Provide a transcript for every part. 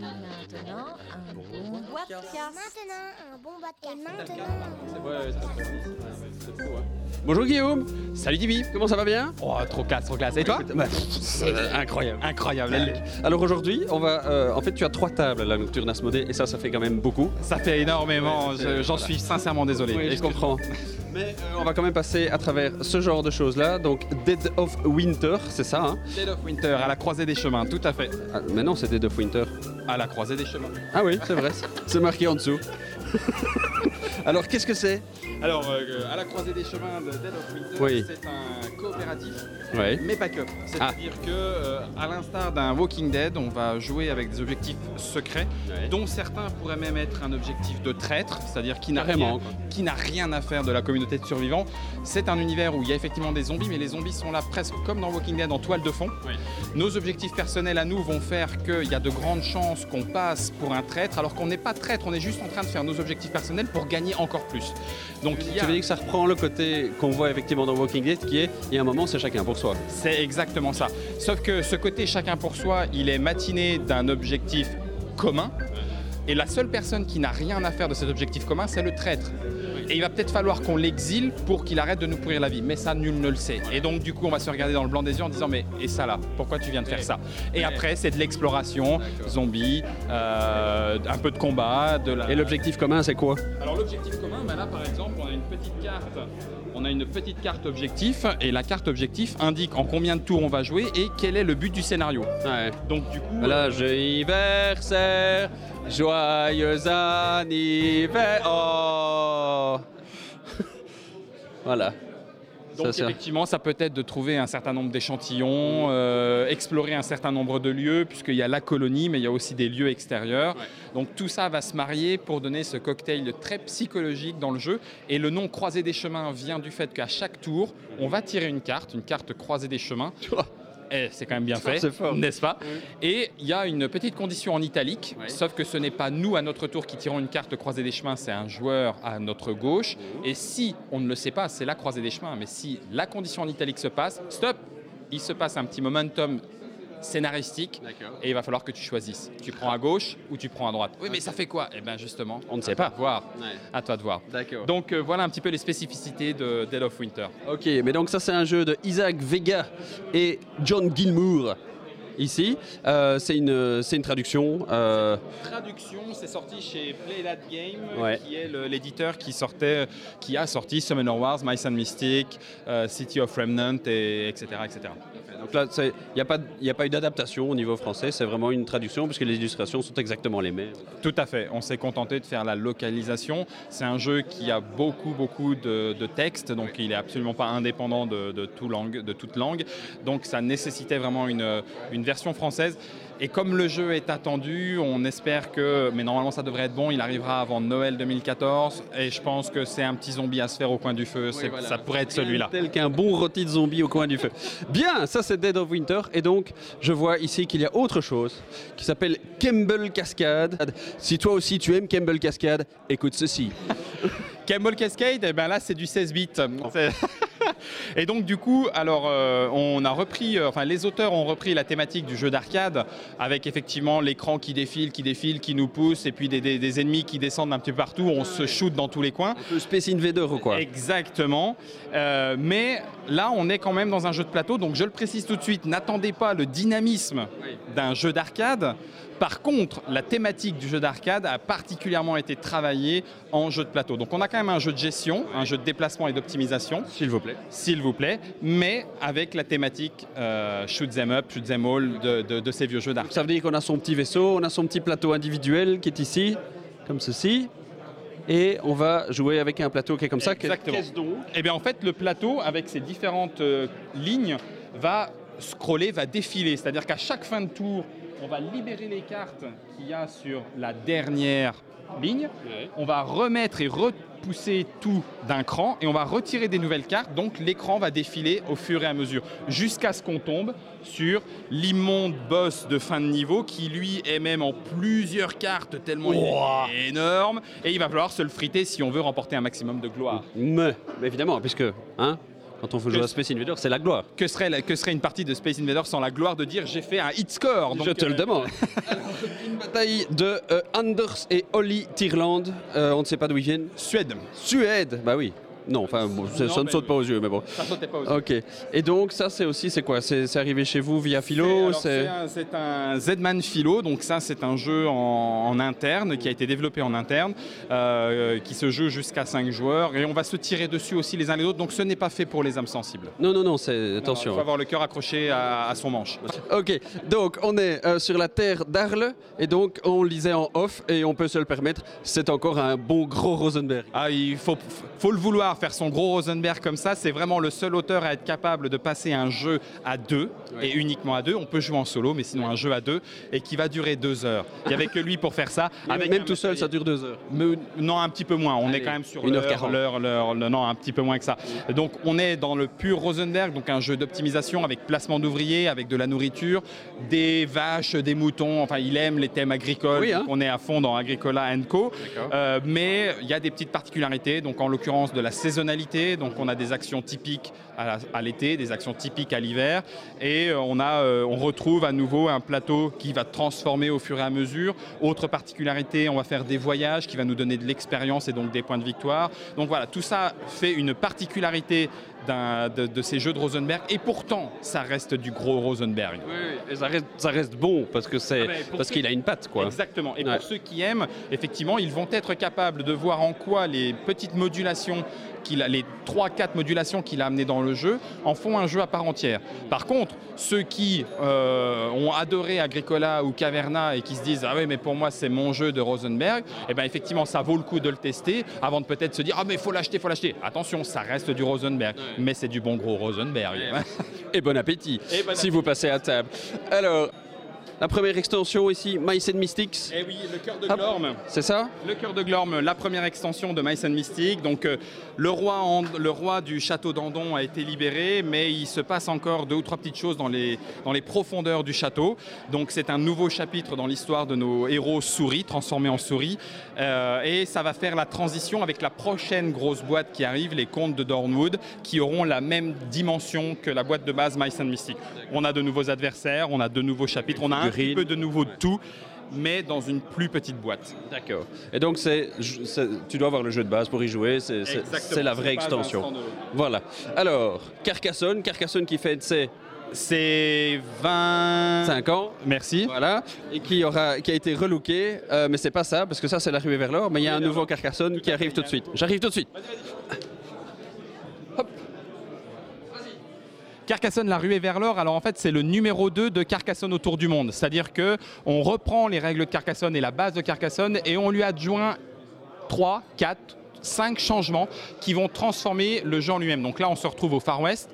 Maintenant, un bon. Maintenant, un Bonjour Guillaume Salut Dibi, comment ça va bien? Oh, trop classe, trop classe. Et toi? Bah, c'est Incroyable. Incroyable. Alors aujourd'hui, on va. euh, en fait, tu as trois tables à la Nocturne Asmodée et ça, ça fait quand même beaucoup. Ça fait énormément. Ouais, je- c'est- J'en voilà. suis sincèrement désolé. Oui, je Excuse- comprends. Mais euh, on va quand même passer à travers ce genre de choses-là. Donc, Dead of Winter, c'est ça, hein Dead of Winter, à la croisée des chemins, tout à fait. ah, Mais non, c'est Dead of Winter. À la croisée des chemins. Ah oui, c'est vrai. c'est marqué en dessous. Alors, qu'est-ce que c'est Alors, euh, à la croisée des chemins de Dead of Winter, Oui. c'est un coopératif, Oui. mais pas que. C'est-à-dire que, euh, à l'instar d'un Walking Dead, on va jouer avec des objectifs secrets, dont certains pourraient même être un objectif de traître, c'est-à-dire qui n'a Carrément, rien, quoi. qui n'a rien à faire de la communauté de survivants. C'est un univers où il y a effectivement des zombies, mais les zombies sont là presque comme dans Walking Dead en toile de fond. Nos objectifs personnels à nous vont faire qu'il y a de grandes chances qu'on passe pour un traître, alors qu'on n'est pas traître, on est juste en train de faire nos objectifs personnels pour gagner encore plus. Donc il y Tu a- veux dire que ça reprend le côté qu'on voit effectivement dans Walking Dead qui est, il y a un moment, c'est chacun pour soi. C'est exactement ça. Sauf que ce côté chacun pour soi, il est matiné d'un objectif commun. Et la seule personne qui n'a rien à faire de cet objectif commun, c'est le traître. Et il va peut-être falloir qu'on l'exile pour qu'il arrête de nous pourrir la vie. Mais ça, nul ne le sait. Et donc, du coup, on va se regarder dans le blanc des yeux en disant Mais et ça là Pourquoi tu viens de faire ça? Et après, c'est de l'exploration, zombies, euh, un peu de combat. De la... Et l'objectif commun, c'est quoi? Alors l'objectif commun, ben là par exemple, on a une petite carte. On a une petite carte objectif et la carte objectif indique en combien de tours on va jouer et quel est le but du scénario. Ouais. Donc du coup, anniversaire, joyeux anniversaire. Oh Voilà. Donc Ça, effectivement, ça peut être de trouver un certain nombre d'échantillons, euh, explorer un certain nombre de lieux, puisqu'il y a la colonie, mais il y a aussi des lieux extérieurs. Donc tout ça va se marier pour donner ce cocktail très psychologique dans le jeu. Et le nom Croisé des chemins vient du fait qu'à chaque tour, on va tirer une carte, une carte croisée des chemins. Eh, c'est quand même bien fait, n'est-ce pas Et il y a une petite condition en italique, sauf que ce n'est pas nous à notre tour qui tirons une carte croisée des chemins, c'est un joueur à notre gauche. Et si on ne le sait pas, c'est la croisée des chemins, mais si la condition en italique se passe, stop, il se passe un petit momentum scénaristique et il va falloir que tu choisisses. Tu prends à gauche ou tu prends à droite. Oui, mais ça fait quoi? Eh bien justement, On ne sait pas. voir. Ouais. À toi de voir. D'accord. Donc euh, voilà un petit peu les spécificités de Dead of Winter. Ok, mais donc ça c'est un jeu de Isaac Vega et John Gilmour. Ici, Euh, c'est une, c'est une traduction. euh, Traduction, c'est sorti chez Play That Game, Ouais. qui est l'éditeur qui sortait, qui a sorti Summoner Wars, My Sun Mystic, euh, City of Remnant, et etc., etc. donc là, il n'y a, pas- y a pas eu d'adaptation au niveau français, c'est vraiment une traduction puisque les illustrations sont exactement les mêmes. Tout à fait. On s'est contenté de faire la localisation. C'est un jeu qui a beaucoup, beaucoup de, de texte, donc il est absolument pas indépendant de, de tout langue, de toute langue. Donc ça nécessitait vraiment une, une version française. Et comme le jeu est attendu, on espère que, mais normalement ça devrait être bon, il arrivera avant Noël 2014. Et je pense que c'est un petit zombie à se faire au coin du feu. Ça pourrait être celui-là. Tel qu'un bon rôti de zombie au coin du feu. Bien, ça c'est Dead of Winter. Et donc, je vois ici qu'il y a autre chose qui s'appelle Campbell Cascade. Si toi aussi tu aimes Campbell Cascade, écoute ceci. Campbell Cascade, eh ben là c'est du 16 bits. Et donc du coup, alors euh, on a repris, euh, enfin les auteurs ont repris la thématique du jeu d'arcade avec effectivement l'écran qui défile, qui défile, qui nous pousse et puis des, des- des ennemis qui descendent un petit peu partout. On se shoot dans tous les coins. Un peu Space Invader ou quoi Exactement. Euh, mais là, on est quand même dans un jeu de plateau, donc je le précise tout de suite, n'attendez pas le dynamisme d'un jeu d'arcade. Par contre, la thématique du jeu d'arcade a particulièrement été travaillée en jeu de plateau. Donc on a quand même un jeu de gestion, un jeu de déplacement et d'optimisation, S'il vous plaît. S'il vous plaît, mais avec la thématique euh, shoot them up, shoot them all de, de- de ces vieux jeux d'arcade. Ça veut dire qu'on a son petit vaisseau, on a son petit plateau individuel qui est ici, comme ceci. Et on va jouer avec un plateau qui est comme ça. Exactement. Qu'est-ce donc? Eh bien, en fait, le plateau, avec ses différentes euh, lignes, va scroller, va défiler. C'est-à-dire qu'à chaque fin de tour, on va libérer les cartes qu'il y a sur la dernière ligne. On va remettre et repousser tout d'un cran et on va retirer des nouvelles cartes. Donc, l'écran va défiler au fur et à mesure jusqu'à ce qu'on tombe sur l'immonde boss de fin de niveau qui, lui, est même en plusieurs cartes tellement il est énorme. Et il va falloir se le friter si on veut remporter un maximum de gloire. Mais, mais évidemment, puisque hein, quand on joue à Space Invader, c'est la gloire. Que serait, la- que serait une partie de Space Invader sans la gloire de dire j'ai fait un hit score? Je te le euh, demande. Une bataille de euh, Anders et Olli Tierland. Euh, on ne sait pas d'où ils viennent. Suède. Suède, bah oui. Non, enfin, bon, ça, ne saute pas aux yeux, mais bon. Ça sautait pas aux Ok. Et donc, ça, c'est aussi, c'est quoi? C'est arrivé chez vous via Philo c'est- un, un Zman Philo, donc ça c'est un jeu en, en interne qui a été développé en interne, euh, qui se joue jusqu'à 5 joueurs et on va se tirer dessus aussi les uns les autres, donc ce n'est pas fait pour les âmes sensibles. Non, non, non, c'est. Il Attention. faut avoir le cœur accroché à, à son manche. Ok, donc on est euh, sur la terre d'Arles et donc on lisait en off et on peut se le permettre. C'est encore un bon gros Rosenberg. Ah, il faut, faut le vouloir faire son gros Rosenberg comme ça. C'est vraiment le seul auteur à être capable de passer un jeu à deux et uniquement à deux. On peut jouer en solo, mais sinon un jeu à deux et qui va durer deux heures. Il n'y avait que lui pour faire ça. Avec Même tout seul, ça dure deux heures. Me- non, un petit peu moins. On Allez, est quand même sur 1h40. l'heure, l'heure, non, un petit peu moins que ça. Donc, on est dans le pur Rosenberg, donc un jeu d'optimisation avec placement d'ouvriers, avec de la nourriture, des vaches, des moutons. Enfin, il aime les thèmes agricoles. Oui, hein. on est à fond dans Agricola Co. Euh, mais il y a des petites particularités. Donc, en l'occurrence, de la saisonnalité. Donc, on a des actions typiques à, l'été, des actions typiques à l'hiver, et euh, on a, euh, on retrouve à nouveau un plateau qui va transformer au fur et à mesure. Autre particularité, on va faire des voyages qui va nous donner de l'expérience et donc des points de victoire. Donc voilà, tout ça fait une particularité de, de ces jeux de Rosenberg, et pourtant, ça reste du gros Rosenberg. Oui, oui, et ça reste, ça reste bon parce que c'est Ah ben, parce qu'il a une patte quoi. Exactement. Et Ouais. pour ceux qui aiment, effectivement, ils vont être capables de voir en quoi les petites modulations qu'il a, les 3-4 modulations qu'il a amenées dans le jeu, en font un jeu à part entière. Par contre, ceux qui euh, ont adoré Agricola ou Caverna et qui se disent ah oui mais pour moi c'est mon jeu de Rosenberg, eh ben effectivement ça vaut le coup de le tester avant de peut-être se dire ah mais faut l'acheter, faut l'acheter. Attention, ça reste du Rosenberg, mais c'est du bon gros Rosenberg. Et bon appétit Et bon si vous passez à table. Alors, la première extension ici, Mice and Mystics. Eh oui, le cœur de. Glorm. C'est ça Le cœur de Glorm, la première extension de Mice and Mystic. Donc, euh, le, roi en- le roi du château d'Andon a été libéré, mais il se passe encore deux ou trois petites choses dans les, dans les profondeurs du château. Donc, c'est un nouveau chapitre dans l'histoire de nos héros souris, transformés en souris. Euh, et ça va faire la transition avec la prochaine grosse boîte qui arrive, les contes de Dornwood, qui auront la même dimension que la boîte de base Mice and Mystic. On a de nouveaux adversaires, on a de nouveaux chapitres, on a un petit figurines. peu de nouveau de tout, mais dans une plus petite boîte. D'accord. Et donc c'est, c'est- tu dois avoir le jeu de base pour y jouer. C'est, c'est- Exactement, c'est la vraie un extension. Voilà. Alors Carcassonne, Carcassonne qui fait ses C'est 20... 5 ans. Merci. Voilà, et qui, aura, qui a été relooké, euh, mais c'est pas ça, parce que ça c'est l'arrivée vers l'or, mais il y a un nouveau Carcassonne qui arrive tout de suite. J'arrive tout de suite. Carcassonne, la ruée vers l'or, alors en fait c'est le numéro 2 de Carcassonne autour du monde. C'est-à-dire que on reprend les règles de Carcassonne et la base de Carcassonne et on lui adjoint 3, 4, 5 changements qui vont transformer le jeu en lui-même. Donc là on se retrouve au Far West.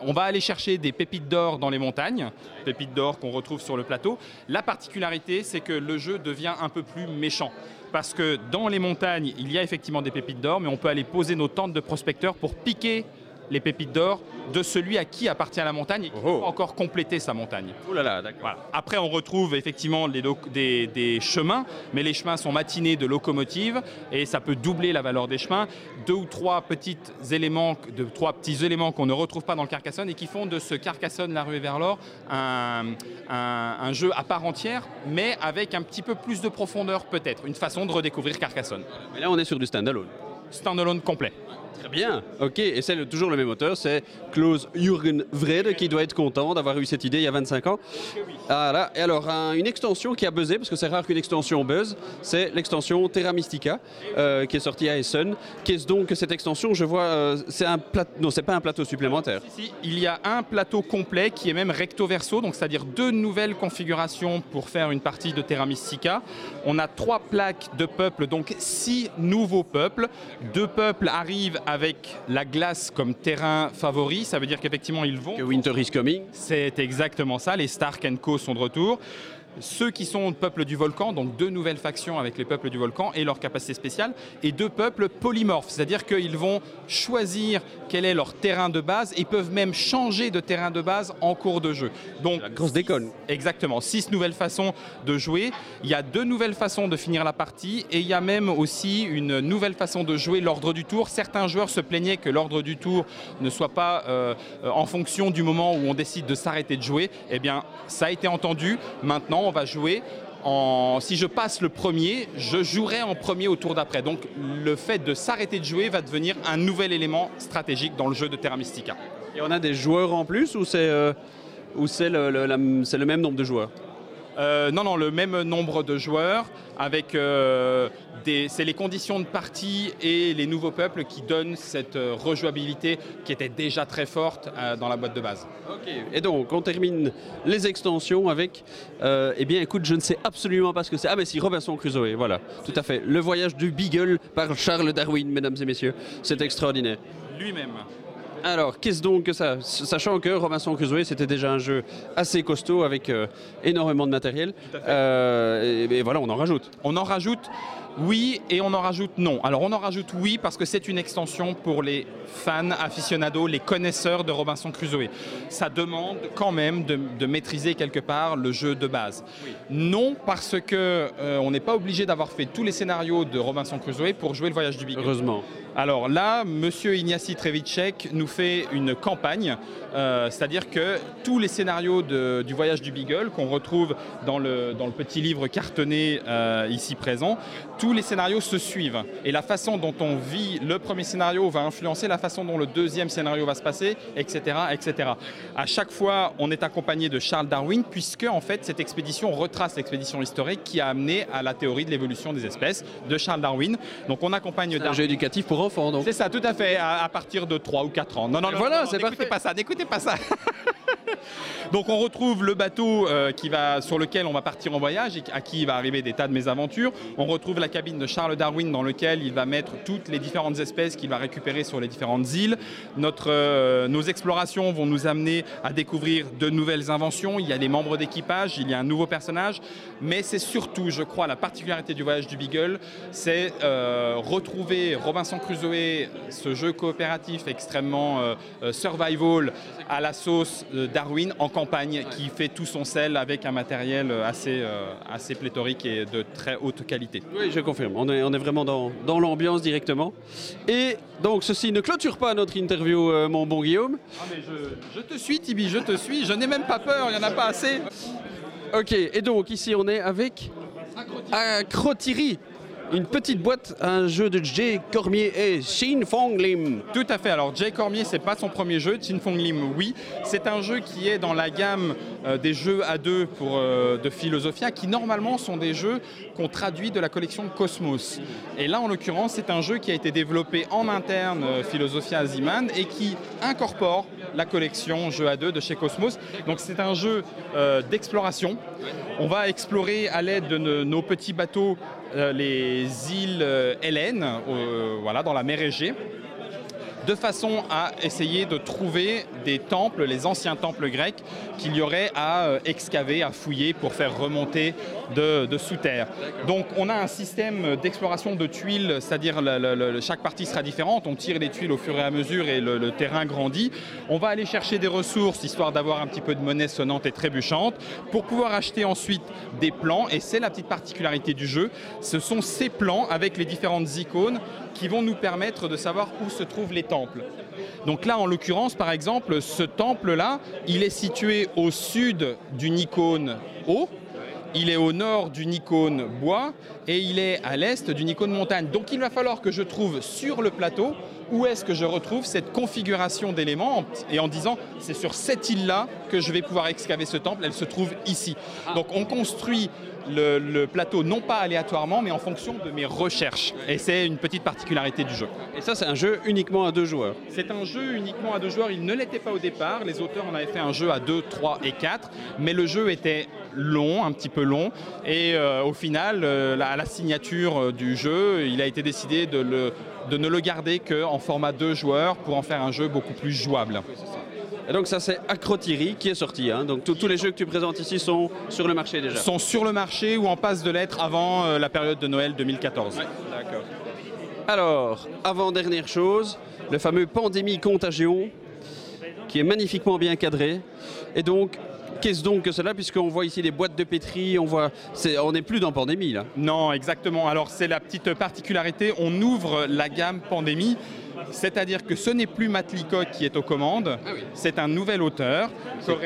On va aller chercher des pépites d'or dans les montagnes, pépites d'or qu'on retrouve sur le plateau. La particularité c'est que le jeu devient un peu plus méchant. Parce que dans les montagnes, il y a effectivement des pépites d'or, mais on peut aller poser nos tentes de prospecteurs pour piquer les pépites d'or de celui à qui appartient la montagne et qui Oh. encore complété sa montagne. Oh là là, d'accord. Voilà. Après, on retrouve effectivement les des, des chemins, mais les chemins sont matinés de locomotives et ça peut doubler la valeur des chemins. Deux ou trois petits éléments, de trois petits éléments qu'on ne retrouve pas dans le Carcassonne et qui font de ce Carcassonne, la ruée vers l'or, un, un- un jeu à part entière, mais avec un petit peu plus de profondeur peut-être, une façon de redécouvrir Carcassonne. Mais là on est sur du standalone. Standalone complet. Très bien, ok, et c'est le- toujours le même auteur, c'est Klaus Jürgen Vrede qui doit être content d'avoir eu cette idée il y a 25 ans. Voilà, et alors un- une extension qui a buzzé, parce que c'est rare qu'une extension buzz, c'est l'extension Terra Mystica euh, qui est sortie à Essen. Qu'est-ce donc que cette extension? Je vois, euh, c'est un plateau, non, c'est pas un plateau supplémentaire. Si, il y a un plateau complet qui est même recto verso, donc c'est-à-dire deux nouvelles configurations pour faire une partie de Terra Mystica. On a trois plaques de peuples, donc six nouveaux peuples. Deux peuples arrivent avec la glace comme terrain favori, ça veut dire qu'effectivement ils vont. Que Winter is Coming. C'est exactement ça, les Stark Co sont de retour. Ceux qui sont peuple du volcan, donc deux nouvelles factions avec les peuples du volcan et leur capacité spéciale, et deux peuples polymorphes, c'est-à-dire qu'ils vont choisir quel est leur terrain de base et peuvent même changer de terrain de base en cours de jeu. Donc, la grosse déconne. Exactement, six nouvelles façons de jouer. Il y a deux nouvelles façons de finir la partie et il y a même aussi une nouvelle façon de jouer l'ordre du tour. Certains joueurs se plaignaient que l'ordre du tour ne soit pas euh, en fonction du moment où on décide de s'arrêter de jouer. Eh bien, ça a été entendu. Maintenant, on va jouer en, si je passe le premier, je jouerai en premier au tour d'après. Donc le fait de s'arrêter de jouer va devenir un nouvel élément stratégique dans le jeu de Terra Mystica. Et on a des joueurs en plus ou c'est euh, le, le, même nombre de joueurs? Euh, non, non, le même nombre de joueurs avec euh, c'est les conditions de partie et les nouveaux peuples qui donnent cette euh, rejouabilité qui était déjà très forte dans la boîte de base. Ok. Et donc on termine les extensions avec, eh bien écoute, je ne sais absolument pas ce que c'est. Ah mais si, Robinson Crusoe, voilà, tout à fait. Le voyage du Beagle par Charles Darwin, mesdames et messieurs. C'est extraordinaire. Lui-même. Alors, qu'est-ce donc que ça Sachant que Robinson Crusoe, c'était déjà un jeu assez costaud avec euh, énormément de matériel. Euh, et, voilà, on en rajoute. On en rajoute oui et on en rajoute non. Alors on en rajoute oui parce que c'est une extension pour les fans, aficionados, les connaisseurs de Robinson Crusoe. Ça demande quand même de, maîtriser quelque part le jeu de base. Non parce que euh, on n'est pas obligé d'avoir fait tous les scénarios de Robinson Crusoe pour jouer le voyage du Beagle. Heureusement. Alors là, Monsieur Ignacy Trevicek nous fait une campagne, euh, c'est-à-dire que tous les scénarios du voyage du Beagle qu'on retrouve dans le, dans le petit livre cartonné euh, ici présent, tous les scénarios se suivent. Et la façon dont on vit le premier scénario va influencer la façon dont le deuxième scénario va se passer, etc. etc. À chaque fois, on est accompagné de Charles Darwin, puisque en fait, cette expédition retrace l'expédition historique qui a amené à la théorie de l'évolution des espèces de Charles Darwin. Donc on accompagne Darwin. Un jeu éducatif pour c'est ça, tout à fait, à, partir de 3 ou 4 ans. Non, non, non, voilà, c'est n'écoutez pas ça, n'écoutez pas ça. Donc on retrouve le bateau euh, qui va, sur lequel on va partir en voyage et à qui il va arriver des tas de mésaventures. On retrouve la cabine de Charles Darwin dans lequel il va mettre toutes les différentes espèces qu'il va récupérer sur les différentes îles. Notre, euh, nos explorations vont nous amener à découvrir de nouvelles inventions. Il y a des membres d'équipage, il y a un nouveau personnage. Mais c'est surtout, je crois, la particularité du voyage du Beagle, c'est euh, retrouver Robinson Crusoe, ce jeu coopératif extrêmement survival à la sauce Darwin en campagne qui fait tout son sel avec un matériel assez, euh, assez pléthorique et de très haute qualité. Oui, je confirme. On est, on est vraiment dans, dans l'ambiance directement. Et donc, ceci ne clôture pas notre interview, euh, mon bon Guillaume. Ah, mais je, je te suis, Tibi, je te suis. Je n'ai même pas peur, il n'y en a pas assez. Ok, et donc ici on est avec Acrotiri une petite boîte, un jeu de Jay Cormier et Xin Fong Lim. Tout à fait. Alors Jay Cormier, c'est pas son premier jeu. Xin Fong Lim, oui. C'est un jeu qui est dans la gamme euh, des jeux à deux pour, euh, de Philosophia, qui normalement sont des jeux qu'on traduit de la collection Cosmos. Et là, en l'occurrence, c'est un jeu qui a été développé en interne euh, Philosophia Ziman et qui incorpore la collection jeux à deux de chez Cosmos. Donc c'est un jeu d'exploration. On va explorer à l'aide de nos petits bateaux les îles euh, Hélènes, euh, voilà, dans la mer Égée de façon à essayer de trouver des temples, les anciens temples grecs, qu'il y aurait à euh, excaver, à fouiller pour faire remonter de, sous terre. Donc on a un système d'exploration de tuiles, c'est-à-dire chaque partie sera différente, on tire les tuiles au fur et à mesure et le, terrain grandit. On va aller chercher des ressources, histoire d'avoir un petit peu de monnaie sonnante et trébuchante, pour pouvoir acheter ensuite des plans, et c'est la petite particularité du jeu, ce sont ces plans avec les différentes icônes qui vont nous permettre de savoir où se trouvent les temples. Donc là, en l'occurrence, par exemple, ce temple-là, il est situé au sud d'une icône eau, il est au nord d'une icône bois et il est à l'est d'une icône montagne. Donc il va falloir que je trouve sur le plateau où est-ce que je retrouve cette configuration d'éléments et en disant c'est sur cette île-là que je vais pouvoir excaver ce temple, elle se trouve ici. Donc on construit le, plateau non pas aléatoirement mais en fonction de mes recherches. Et c'est une petite particularité du jeu. Et ça c'est un jeu uniquement à deux joueurs. C'est un jeu uniquement à deux joueurs, il ne l'était pas au départ, les auteurs en avaient fait un jeu à deux, trois et quatre, mais le jeu était long, un petit peu long. Et euh, au final, euh, à la signature euh, du jeu, il a été décidé de, ne le garder qu'en format deux joueurs pour en faire un jeu beaucoup plus jouable. Et donc ça c'est Acrotiri qui est sorti. hein. Donc tous- les jeux que tu présentes ici sont sur le marché déjà. Sont sur le marché ou en passe de l'être avant euh, la période de Noël 2014. D'accord. Alors, avant-dernière chose, le fameux Pandémie Contagion, qui est magnifiquement bien cadré. Et donc, qu'est-ce donc que cela Puisqu'on voit ici des boîtes de pétri, on voit, on n'est plus dans pandémie là. Non, exactement. Alors c'est la petite particularité, on ouvre la gamme pandémie, c'est-à-dire que ce n'est plus Matt Leacock qui est aux commandes, c'est un nouvel auteur.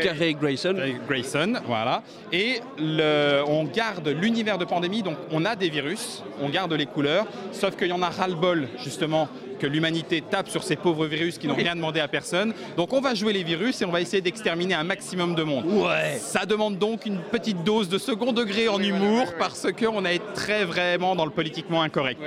Carré Grayson. Grayson, voilà. Et le- on garde l'univers de pandémie, donc on a des virus, on garde les couleurs, sauf qu'il y en a ras-le-bol, justement, que l'humanité tape sur ces pauvres virus qui n'ont rien demandé à personne. Donc on va jouer les virus et on va essayer d'exterminer un maximum de monde. Ouais. Ça demande donc une petite dose de second degré en humour parce qu'on est très vraiment dans le politiquement incorrect.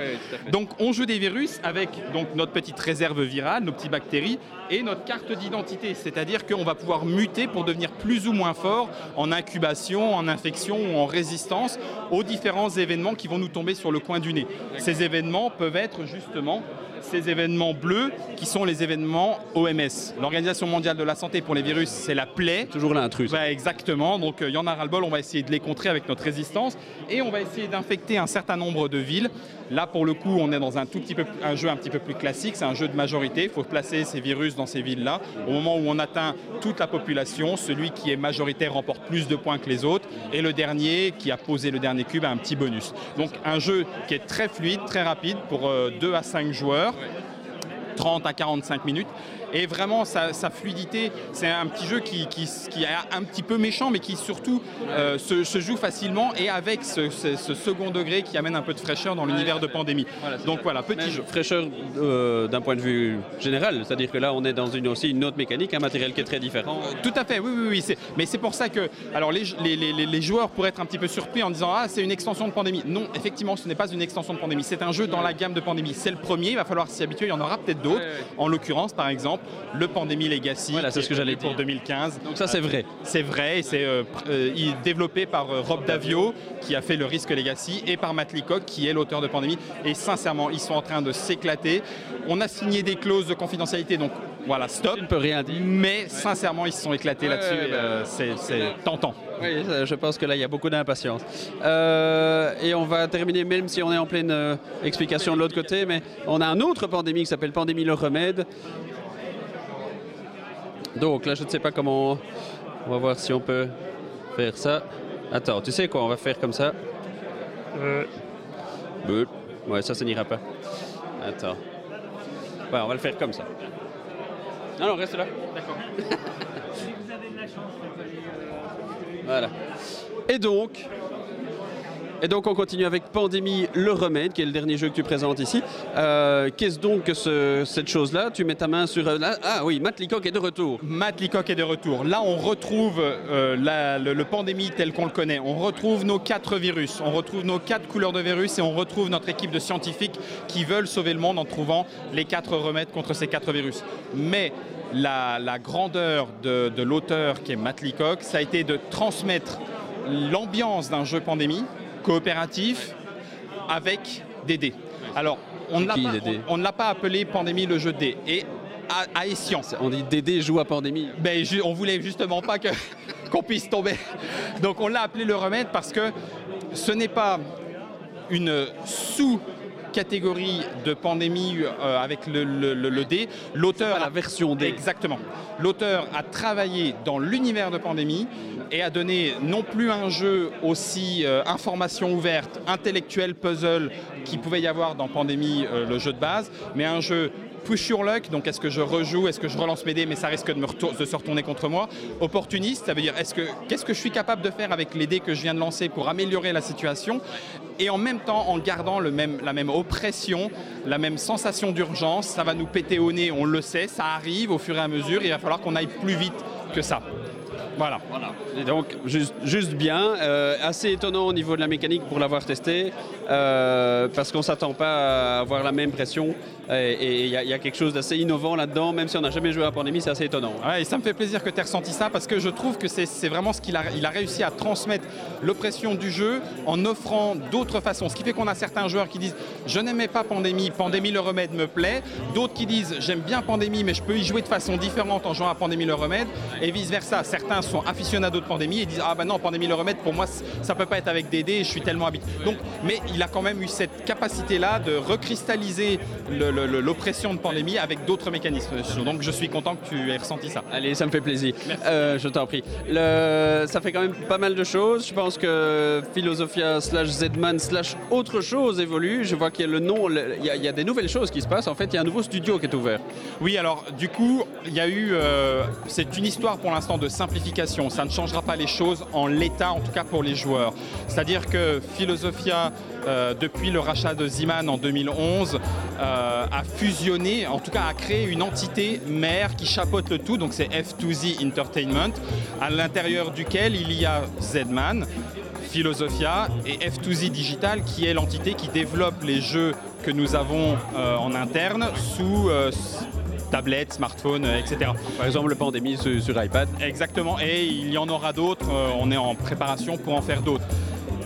Donc on joue des virus avec donc notre petite réserve virale, nos petites bactéries et notre carte d'identité, c'est-à-dire qu'on va pouvoir muter pour devenir plus ou moins fort en incubation, en infection ou en résistance aux différents événements qui vont nous tomber sur le coin du nez. Ces événements peuvent être justement ces événements bleus qui sont les événements OMS. L'Organisation mondiale de la santé pour les virus, c'est la plaie. Toujours l'intrus. Bah, exactement, donc il y en a ras-le-bol, on va essayer de les contrer avec notre résistance et on va essayer d'infecter un certain nombre de villes. Là pour le coup on est dans un tout petit peu un jeu un petit peu plus classique, c'est un jeu de majorité, il faut placer ces virus dans ces villes-là. Au moment où on atteint toute la population, celui qui est majoritaire remporte plus de points que les autres et le dernier qui a posé le dernier cube a un petit bonus. Donc un jeu qui est très fluide, très rapide pour 2 à 5 joueurs. 30 à 45 minutes. Et vraiment, sa, sa fluidité, c'est un petit jeu qui, qui, qui est un petit peu méchant, mais qui surtout euh, se, se joue facilement et avec ce, ce- ce second degré qui amène un peu de fraîcheur dans l'univers de pandémie. Donc voilà, petit jeu. Fraîcheur euh, d'un point de vue général, c'est-à-dire que là on est dans une, aussi une autre mécanique, un matériel qui est très différent. Tout à fait, oui, oui, oui. Mais c'est pour ça que, alors les, les- les- les joueurs pourraient être un petit peu surpris en disant ah c'est une extension de pandémie. Non, effectivement, ce n'est pas une extension de pandémie. C'est un jeu dans la gamme de pandémie. C'est le premier. Il va falloir s'y habituer. Il y en aura peut-être d'autres. En l'occurrence, par exemple, le Pandémie Legacy. Voilà, c'est ce que j'allais pour dire. 2015. Donc ça c'est vrai. C'est vrai, et c'est euh, euh, développé par euh, Rob Davio, qui a fait le Risque Legacy, et par Matt Leacock, qui est l'auteur de Pandémie. Et sincèrement, ils sont en train de s'éclater. On a signé des clauses de confidentialité, donc voilà, stop. Tu ne peux rien dire. Mais sincèrement, ils se sont éclatés Ouais, là-dessus. ouais, bah, euh, c'est tentant. Oui, je pense que là, il y a beaucoup d'impatience. Euh, et on va terminer, même si on est en pleine euh, explication de l'autre côté, mais on a un autre pandémie qui s'appelle Pandémie le remède. Donc là, je ne sais pas comment... On va voir si on peut faire ça. Attends, tu sais quoi On va faire comme ça. Bleu. Ouais, ça, ça n'ira pas. Attends. Ouais, on va le faire comme ça. Non, non, reste là. D'accord. Voilà. Et donc, et donc on continue avec Pandémie le remède, qui est le dernier jeu que tu présentes ici. Euh, Qu'est-ce donc que ce- cette chose-là? Tu mets ta main sur... euh, ah oui, Matt est de retour. Matt est de retour. Là, on retrouve euh, le, pandémie tel qu'on le connaît. On retrouve nos quatre virus, on retrouve nos quatre couleurs de virus et on retrouve notre équipe de scientifiques qui veulent sauver le monde en trouvant les quatre remèdes contre ces quatre virus. Mais la, grandeur de, l'auteur qui est Matt ça a été de transmettre l'ambiance d'un jeu pandémie coopératif avec des dés. Alors, on ne l'a pas- on- on pas appelé pandémie le jeu de dés. Et à, à On dit Dédé joue à Pandémie. ben, on voulait justement pas qu'on puisse tomber. Donc on l'a appelé le remède parce que ce n'est pas une sous-catégorie de pandémie euh, avec le, le- le- le dé. L'auteur la version D. Exactement. L'auteur a travaillé dans l'univers de pandémie et a donné non plus un jeu aussi euh, information ouverte, intellectuel, puzzle qu'il pouvait y avoir dans Pandémie, euh, le jeu de base, mais un jeu push your luck, donc est-ce que je rejoue, est-ce que je relance mes dés, mais ça risque de, me de se retourner contre moi. Opportuniste, ça veut dire est-ce que qu'est-ce que je suis capable de faire avec les dés que je viens de lancer pour améliorer la situation, et en même temps en gardant le même, la même oppression, la même sensation d'urgence, ça va nous péter au nez, on le sait, ça arrive au fur et à mesure, il va falloir qu'on aille plus vite que ça. Voilà. Et donc, juste, juste bien. Euh, assez étonnant au niveau de la mécanique pour l'avoir testé, euh, parce qu'on ne s'attend pas à avoir la même pression. Et il y, a- quelque chose d'assez innovant là-dedans, même si on n'a jamais joué à Pandémie, c'est assez étonnant. Ouais, et ça me fait plaisir que tu aies ressenti ça parce que je trouve que c'est vraiment ce qu'il a, réussi à transmettre l'oppression du jeu en offrant d'autres façons. Ce qui fait qu'on a certains joueurs qui disent Je n'aimais pas Pandémie, Pandémie le remède me plaît. D'autres qui disent J'aime bien Pandémie, mais je peux y jouer de façon différente en jouant à Pandémie le remède. Et vice-versa. Certains sont aficionados de Pandémie et disent Ah ben non, Pandémie le remède, pour moi, ça peut pas être avec des dés, je suis tellement habitué. Donc, mais il a quand même eu cette capacité-là de recristalliser le- l'oppression de Pandémie avec d'autres mécanismes. Donc je suis content que tu aies ressenti ça. Allez, ça me fait plaisir. Euh, je t'en prie. Le- Ça fait quand même pas mal de choses. Je pense que Philosophia slash Zedman slash autre chose évolue. Je vois qu'il y a le nom, le- il y, a- il y a des nouvelles choses qui se passent. En fait, il y a un nouveau studio qui est ouvert. Oui, alors du coup, il y a eu. euh, c'est une histoire pour l'instant de simplification. Ça ne changera pas les choses en l'état, en tout cas pour les joueurs. C'est-à-dire que Philosophia, euh, depuis le rachat de Ziman en 2011, euh, a fusionné, en tout cas a créé une entité mère qui chapeaute le tout. Donc c'est F2Z Entertainment, à l'intérieur duquel il y a Zman. Philosophia et F2Z Digital qui est l'entité qui développe les jeux que nous avons euh, en interne sous euh, s- tablette, smartphone, euh, etc. Par exemple, le Pandémie sur, sur iPad. Exactement, et il y en aura d'autres, on est en préparation pour en faire d'autres.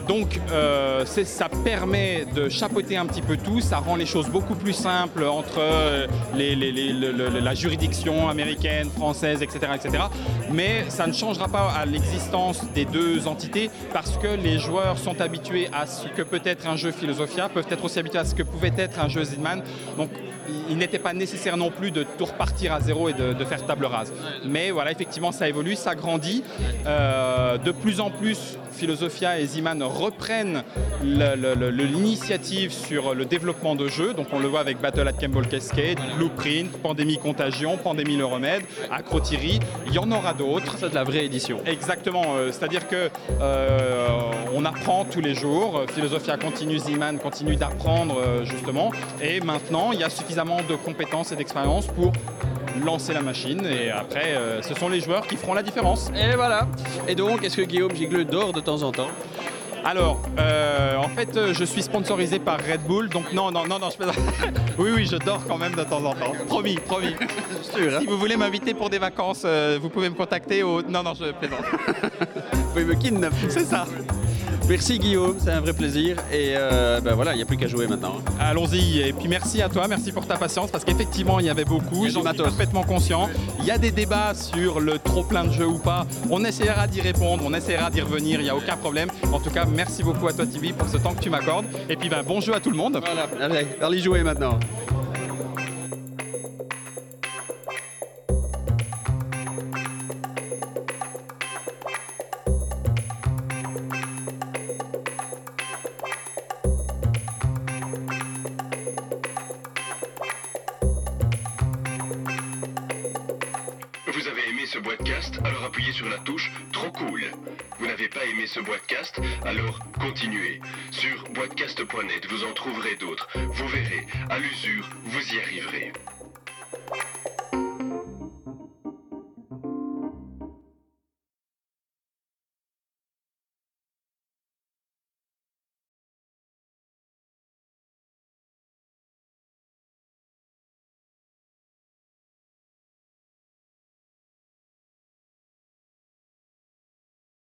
Donc euh, ça permet de chapeauter un petit peu tout, ça rend les choses beaucoup plus simples entre euh, les- les- les- le- le- la juridiction américaine, française, etc., etc. Mais ça ne changera pas à l'existence des deux entités parce que les joueurs sont habitués à ce que peut être un jeu Philosophia, peuvent être aussi habitués à ce que pouvait être un jeu Zidman. Donc il n'était pas nécessaire non plus de tout repartir à zéro et de, de faire table rase. Mais voilà, effectivement, ça évolue, ça grandit. Euh, de plus en plus, Philosophia et Ziman reprennent l'initiative sur le développement de jeux. Donc on le voit avec Battle at Campbell Cascade, Blueprint, Pandémie Contagion, Pandémie le remède, Acrotiri. Il y en aura d'autres. C'est de la vraie édition. Exactement, euh, c'est-à-dire que euh, on apprend tous les jours. Euh, Philosophia continue, Ziman continue d'apprendre euh, justement. Et maintenant, il y a suffisamment de compétences et d'expérience pour lancer la machine. Et après, euh, ce sont les joueurs qui feront la différence. Et voilà. Et donc, est-ce que Guillaume Gigleux dort de temps en temps? Alors, euh, en fait, euh, je suis sponsorisé par Red Bull, donc non, non, non, non, je plaisante. oui, oui, je dors quand même de temps en temps. Promis, promis. Sûr, hein Si vous voulez m'inviter pour des vacances, euh, vous pouvez me contacter au. Non, non, je plaisante. Vous pouvez me kidnapper. C'est ça. Merci Guillaume, c'est un vrai plaisir. Et euh, ben voilà, il n'y a plus qu'à jouer maintenant. Allons-y. Et puis merci à toi, merci pour ta patience, parce qu'effectivement, il y avait beaucoup. J'en suis parfaitement conscient. Il y a des débats sur le trop plein de jeux ou pas. On essaiera d'y répondre, on essaiera d'y revenir, il n'y a aucun problème. En tout cas, merci beaucoup à toi, Tibi, pour ce temps que tu m'accordes. Et puis, ben, bon jeu à tout le monde. Voilà, allez, allez jouer maintenant. Ce podcast Alors appuyez sur la touche Trop cool. Vous n'avez pas aimé ce podcast Alors continuez. Sur boitcast.net, vous en trouverez d'autres. Vous verrez, à l'usure, vous y arriverez.